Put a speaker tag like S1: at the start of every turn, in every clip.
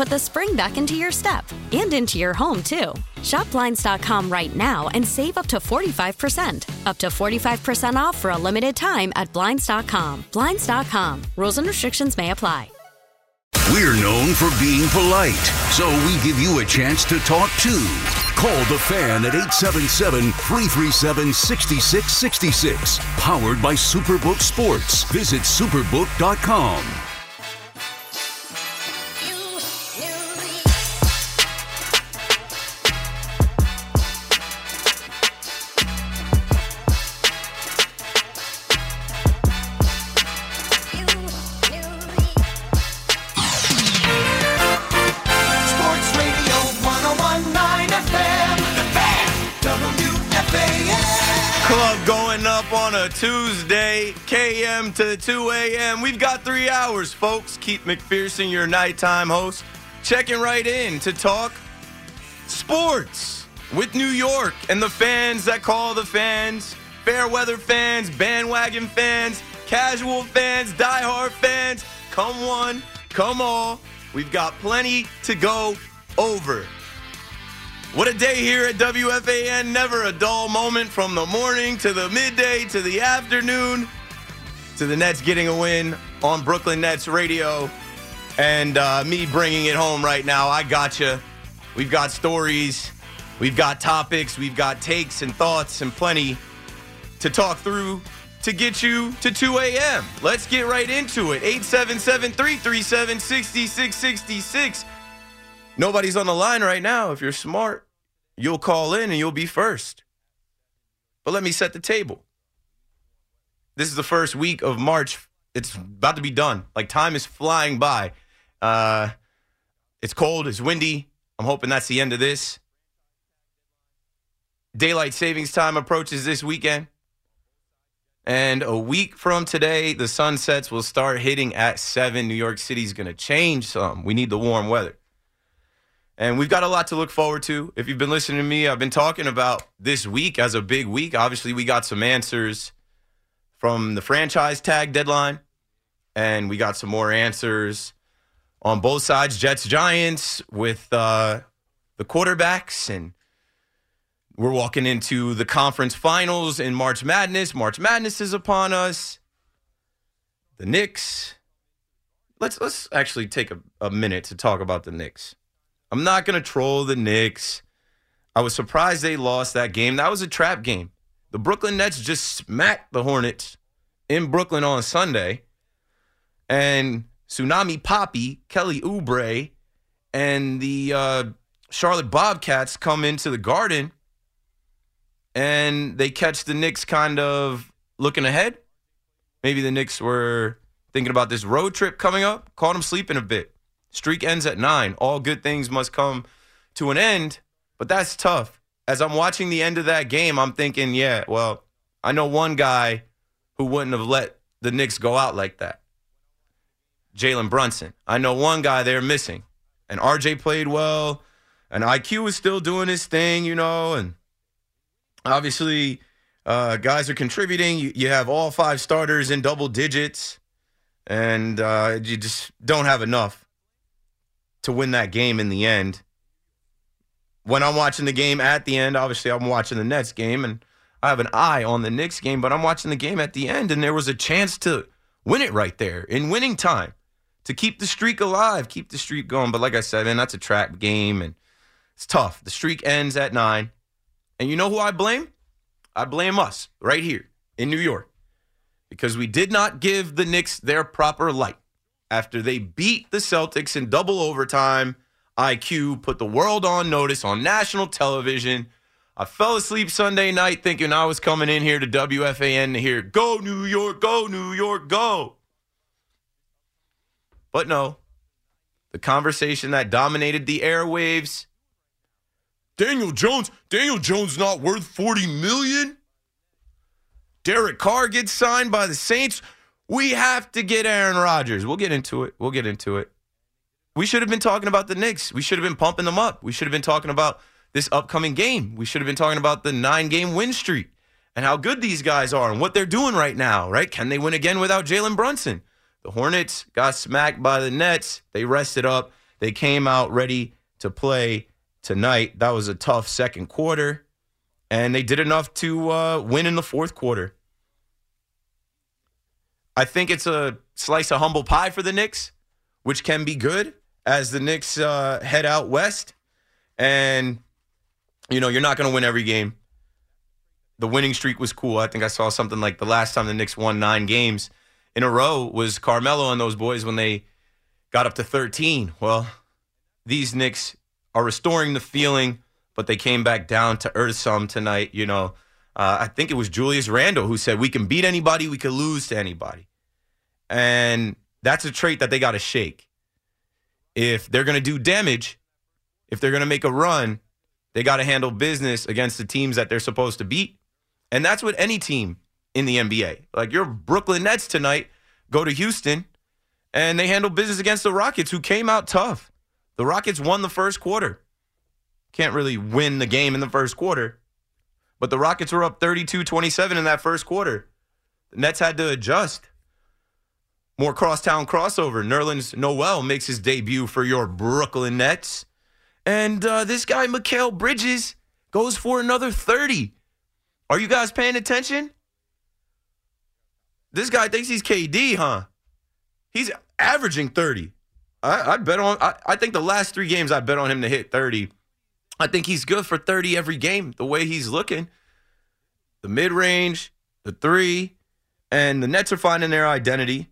S1: put the spring back into your step and into your home, too. Shop Blinds.com right now and save up to 45%. Up to 45% off for a limited time at Blinds.com. Blinds.com. Rules and restrictions may apply.
S2: We're known for being polite, so we give you a chance to talk too. Call the fan at 877 337 6666. Powered by Superbook Sports. Visit superbook.com.
S3: Tuesday, KM to 2 a.m. We've got three hours, folks. Keith McPherson, your nighttime host, checking right in to talk sports with New York and the fans that call the fans, fair weather fans, bandwagon fans, casual fans, diehard fans. Come one, come all. We've got plenty to go over. What a day here at WFAN. Never a dull moment from the morning to the midday to the afternoon to the Nets getting a win on Brooklyn Nets radio and uh, me bringing it home right now. I got you. We've got stories, we've got topics, we've got takes and thoughts and plenty to talk through to get you to 2 a.m. Let's get right into it. 877 337 6666. Nobody's on the line right now. If you're smart, you'll call in and you'll be first. But let me set the table. This is the first week of March. It's about to be done. Like time is flying by. Uh, it's cold, it's windy. I'm hoping that's the end of this. Daylight savings time approaches this weekend. And a week from today, the sunsets will start hitting at 7. New York City's going to change some. We need the warm weather. And we've got a lot to look forward to. If you've been listening to me, I've been talking about this week as a big week. Obviously, we got some answers from the franchise tag deadline, and we got some more answers on both sides Jets, Giants, with uh, the quarterbacks. And we're walking into the conference finals in March Madness. March Madness is upon us. The Knicks. Let's let's actually take a, a minute to talk about the Knicks. I'm not going to troll the Knicks. I was surprised they lost that game. That was a trap game. The Brooklyn Nets just smacked the Hornets in Brooklyn on Sunday. And Tsunami Papi, Kelly Oubre, and the uh, Charlotte Bobcats come into the garden and they catch the Knicks kind of looking ahead. Maybe the Knicks were thinking about this road trip coming up, caught them sleeping a bit. Streak ends at nine. All good things must come to an end, but that's tough. As I'm watching the end of that game, I'm thinking, yeah, well, I know one guy who wouldn't have let the Knicks go out like that. Jalen Brunson. I know one guy they're missing. And RJ played well, and IQ is still doing his thing, you know, and obviously uh, guys are contributing. You, you have all five starters in double digits. and uh, you just don't have enough to win that game in the end. When I'm watching the game at the end, obviously I'm watching the Nets game and I have an eye on the Knicks game, but I'm watching the game at the end and there was a chance to win it right there in winning time to keep the streak alive, keep the streak going. But like I said, man, that's a trap game and it's tough. The streak ends at nine. And you know who I blame? I blame us right here in New York because we did not give the Knicks their proper light after they beat the Celtics in double overtime. IQ put the world on notice on national television. I fell asleep Sunday night thinking I was coming in here to WFAN to hear, go New York, go New York, go. But no, the conversation that dominated the airwaves Daniel Jones, Daniel Jones not worth 40 million? Derek Carr gets signed by the Saints. We have to get Aaron Rodgers. We'll get into it. We'll get into it. We should have been talking about the Knicks. We should have been pumping them up. We should have been talking about this upcoming game. We should have been talking about the nine game win streak and how good these guys are and what they're doing right now, right? Can they win again without Jalen Brunson? The Hornets got smacked by the Nets. They rested up. They came out ready to play tonight. That was a tough second quarter, and they did enough to uh, win in the fourth quarter. I think it's a slice of humble pie for the Knicks, which can be good as the Knicks uh, head out west. And, you know, you're not going to win every game. The winning streak was cool. I think I saw something like the last time the Knicks won nine games in a row was Carmelo and those boys when they got up to 13. Well, these Knicks are restoring the feeling, but they came back down to earth some tonight. You know, uh, I think it was Julius Randle who said, We can beat anybody, we can lose to anybody. And that's a trait that they got to shake. If they're going to do damage, if they're going to make a run, they got to handle business against the teams that they're supposed to beat. And that's what any team in the NBA. Like your Brooklyn Nets tonight go to Houston and they handle business against the Rockets, who came out tough. The Rockets won the first quarter. Can't really win the game in the first quarter, but the Rockets were up 32 27 in that first quarter. The Nets had to adjust. More crosstown crossover. Nerlens Noel makes his debut for your Brooklyn Nets. And uh, this guy, Mikal Bridges, goes for another 30. Are you guys paying attention? This guy thinks he's KD, huh? He's averaging 30. I, I bet on, I, I think the last three games I bet on him to hit 30. I think he's good for 30 every game, the way he's looking. The mid range, the three, and the Nets are finding their identity.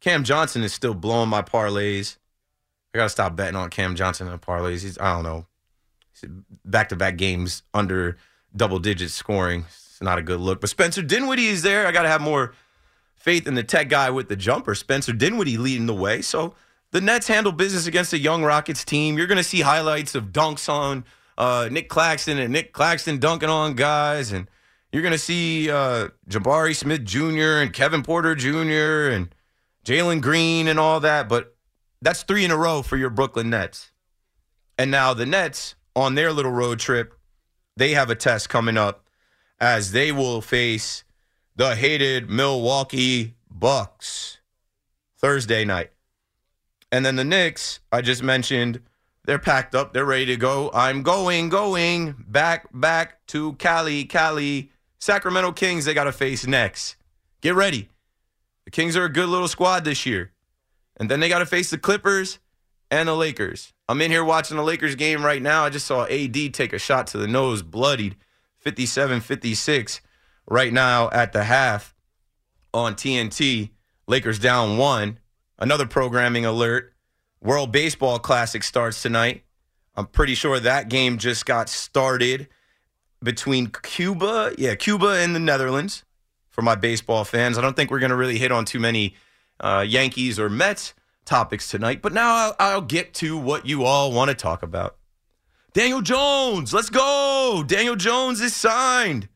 S3: Cam Johnson is still blowing my parlays. I gotta stop betting on Cam Johnson and parlays. He's I don't know, back to back games under double digits scoring. It's not a good look. But Spencer Dinwiddie is there. I gotta have more faith in the tech guy with the jumper. Spencer Dinwiddie leading the way. So the Nets handle business against a young Rockets team. You're gonna see highlights of dunks on uh, Nic Claxton and Nic Claxton dunking on guys, and you're gonna see uh, Jabari Smith Jr. and Kevin Porter Jr. and Jalen Green and all that. But that's three in a row for your Brooklyn Nets. And now the Nets on their little road trip, they have a test coming up as they will face the hated Milwaukee Bucks Thursday night. And then the Knicks, I just mentioned, they're packed up, they're ready to go. I'm going, going back, back to Cali, Cali. Sacramento Kings, they got to face next. Get ready. The Kings are a good little squad this year. And then they got to face the Clippers and the Lakers. I'm in here watching the Lakers game right now. I just saw AD take a shot to the nose, bloodied 57 56 right now at the half on TNT. Lakers down one. Another programming alert. World Baseball Classic starts tonight. I'm pretty sure that game just got started between Cuba, yeah, Cuba and the Netherlands for my baseball fans. I don't think we're going to really hit on too many uh, Yankees or Mets topics tonight, but now I'll, I'll get to what you all want to talk about. Daniel Jones, let's go. Daniel Jones is signed,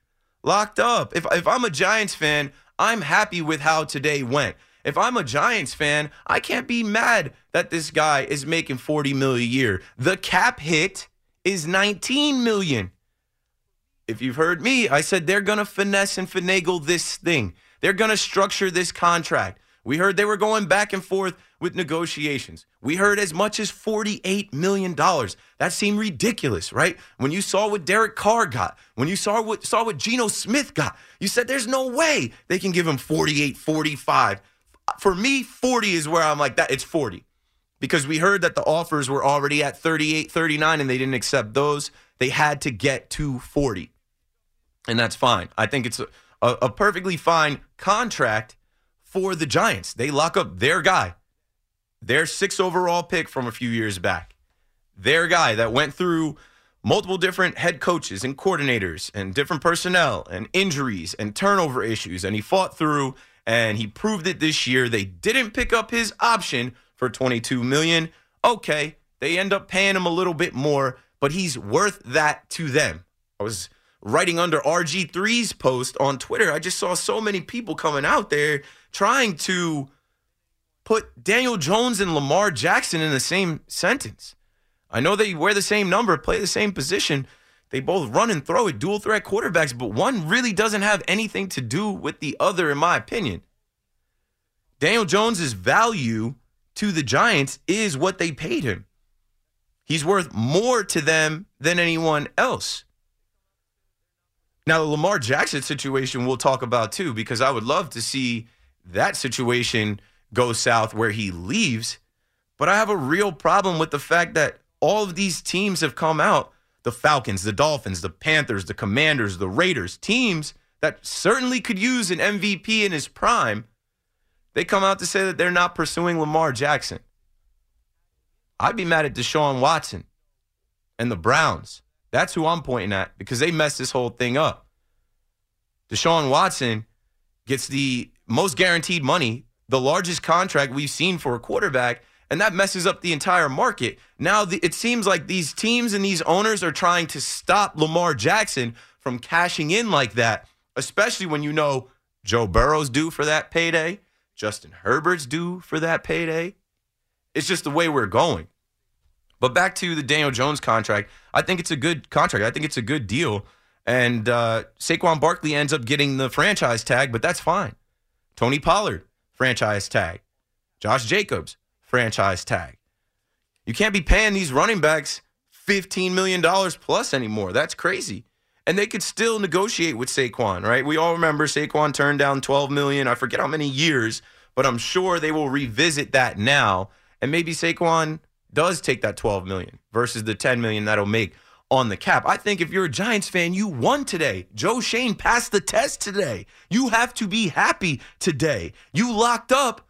S3: locked up. If, if I'm a Giants fan, I'm happy with how today went. If I'm a Giants fan, I can't be mad that this guy is making 40 million a year. The cap hit is 19 million. If you've heard me, I said they're going to finesse and finagle this thing. They're going to structure this contract
S4: We heard they were going back and forth with negotiations. We heard as much as $48 million. That seemed ridiculous, right? When you saw what Derek Carr got, when you saw what saw what Geno Smith got, you said there's no way they can give him 48, 45. For me, 40 is where I'm like that. It's 40. Because we heard that the offers were already at 38, 39, and they didn't accept those. They had to get to 40. And that's fine. I think it's a, a, perfectly fine contract for the Giants. They lock up their guy, their six overall pick from a few years back, their guy that went through multiple different head coaches and coordinators and different personnel and injuries and turnover issues. And he fought through and he proved it this year. They didn't pick up his option for 22 million. Okay, they end up paying him a little bit more, but he's worth that to them. I was writing under RG3's post on Twitter. I just saw so many people coming out there trying to put Daniel Jones and Lamar Jackson in the same sentence. I know they wear the same number, play the same position. They both run and throw it, dual threat quarterbacks, but one really doesn't have anything to do with the other, in my opinion. Daniel Jones's value to the Giants is what they paid him. He's worth more to them than anyone else. Now, the Lamar Jackson situation we'll talk about too, because I would love to see that situation go south where he leaves. But I have a real problem with the fact that all of these teams have come out the Falcons, the Dolphins, the Panthers, the Commanders, the Raiders, teams that certainly could use an MVP in his prime. They come out to say that they're not pursuing Lamar Jackson. I'd be mad at Deshaun Watson and the Browns. That's who I'm pointing at because they messed this whole thing up. Deshaun Watson gets the most guaranteed money, the largest contract we've seen for a quarterback, and that messes up the entire market. Now the, it seems like these teams and these owners are trying to stop Lamar Jackson from cashing in like that, especially when you know Joe Burrow's due for that payday, Justin Herbert's due for that payday. It's just the way we're going. But back to the Daniel Jones contract, I think it's a good contract. I think it's a good deal. And uh, Saquon Barkley ends up getting the franchise tag, but that's fine. Tony Pollard, franchise tag. Josh Jacobs, franchise tag. You can't be paying these running backs $15 million plus anymore. That's crazy. And they could still negotiate with Saquon, right? We all remember Saquon turned down 12 million. I forget how many years, but I'm sure they will revisit that now. And maybe Saquon does take that 12 million versus the 10 million that'll make on the cap. I think if you're a Giants fan, you won today. Joe Schoen passed the test today. You have to be happy today. You locked up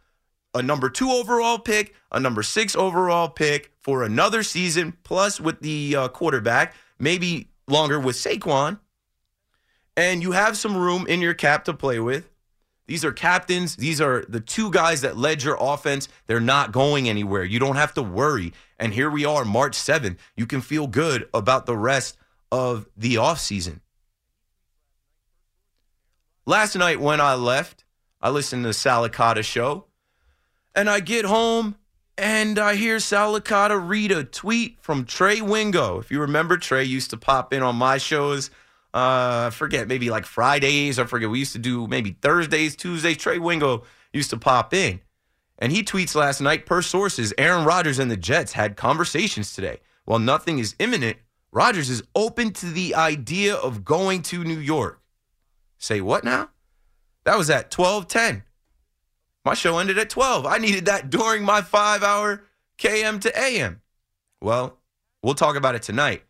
S4: a number two overall pick, a number six overall pick for another season, plus with the uh, quarterback, maybe longer with Saquon. And you have some room in your cap to play with. These are captains. These are the two guys that led your offense. They're not going anywhere. You don't have to worry. And here we are, March 7th. You can feel good about the rest of the offseason. Last night when I left, I listened to the Sal Licata show. And I get home and I hear Sal Licata read a tweet from Trey Wingo. If you remember, Trey used to pop in on my shows uh, I forget, maybe like Fridays. I forget. We used to do maybe Thursdays, Tuesdays. Trey Wingo used to pop in. And he tweets last night, per sources, Aaron Rodgers and the Jets had conversations today. While nothing is imminent, Rodgers is open to the idea of going to New York. Say what now? That was at 1210. My show ended at 12. I needed that during my five hour KM to AM. Well, we'll talk about it tonight.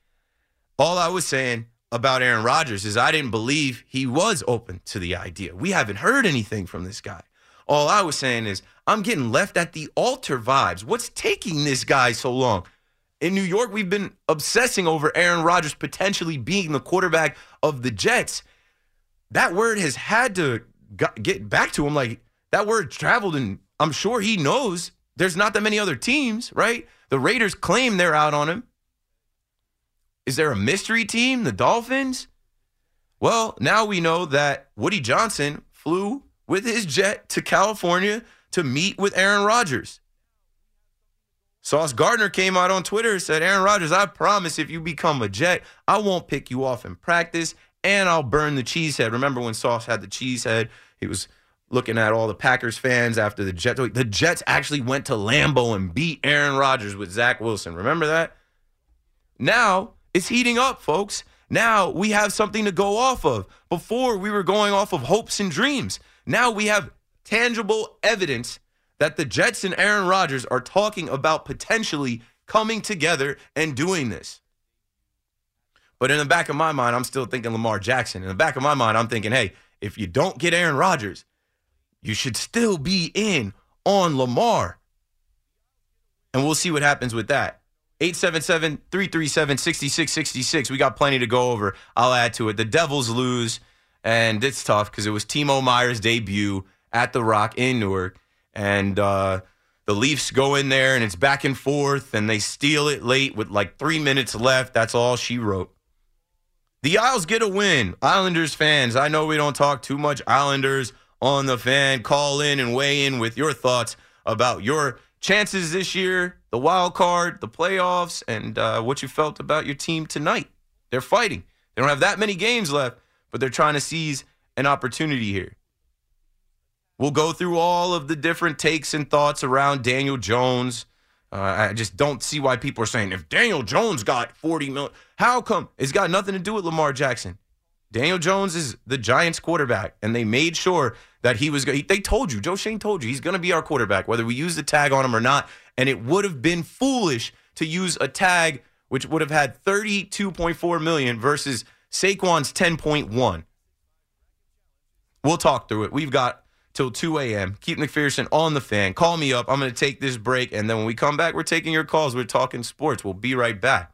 S4: All I was saying about Aaron Rodgers is I didn't believe he was open to the idea. We haven't heard anything from this guy. All I was saying is I'm getting left at the altar vibes. What's taking this guy so long? In New York, we've been obsessing over Aaron Rodgers potentially being the quarterback of the Jets. That word has had to get back to him. Like that word traveled, and I'm sure he knows there's not that many other teams, right? The Raiders claim they're out on him. Is there a mystery team, the Dolphins? Well, now we know that Woody Johnson flew with his jet to California to meet with Aaron Rodgers. Sauce Gardner came out on Twitter and said, Aaron Rodgers, I promise if you become a Jet, I won't pick you off in practice and I'll burn the cheese head. Remember when Sauce had the cheese head? He was
S3: looking at all the Packers fans after the Jets. The Jets actually went to Lambeau and beat Aaron Rodgers with Zach Wilson. Remember that? Now it's heating up, folks. Now we have something to go off of. Before we were going off of hopes and dreams. Now we have tangible evidence that the Jets and Aaron Rodgers are talking about potentially coming together and doing this. But in the back of my mind, I'm still thinking Lamar Jackson. In the back of my mind, I'm thinking, hey, if you don't get Aaron Rodgers, you should still be in on Lamar. And we'll see what happens with that. 877 337 6666. We got plenty to go over. I'll add to it. The Devils lose, and it's tough because it was Timo Meier's debut at the Rock in Newark. And uh, the Leafs go in there, and it's back and forth, and they steal it late with like three minutes left. That's all she wrote. The Isles get a win. Islanders fans, I know we don't talk too much Islanders on the fan. Call in and weigh in with your thoughts about your chances this year, the wild card, the playoffs, and uh, what you felt about your team tonight. They're fighting. They don't have that many games left, but they're trying to seize an opportunity here. We'll go through all of the different takes and thoughts around Daniel Jones. Uh, I just don't see why people are saying if Daniel Jones got 40 million, how come? It's got nothing to do with Lamar Jackson. Daniel Jones is the Giants quarterback, and they made sure that he was. Going they told you, Joe Schoen told you, he's going to be our quarterback, whether we use the tag on him or not. And it would have been foolish to use a tag which would have had 32.4 million versus Saquon's 10.1. We'll talk through it. We've got till 2 a.m. Keith McPherson on the fan. Call me up. I'm going to take this break, and then when we come back, we're taking your calls. We're talking sports. We'll be right back.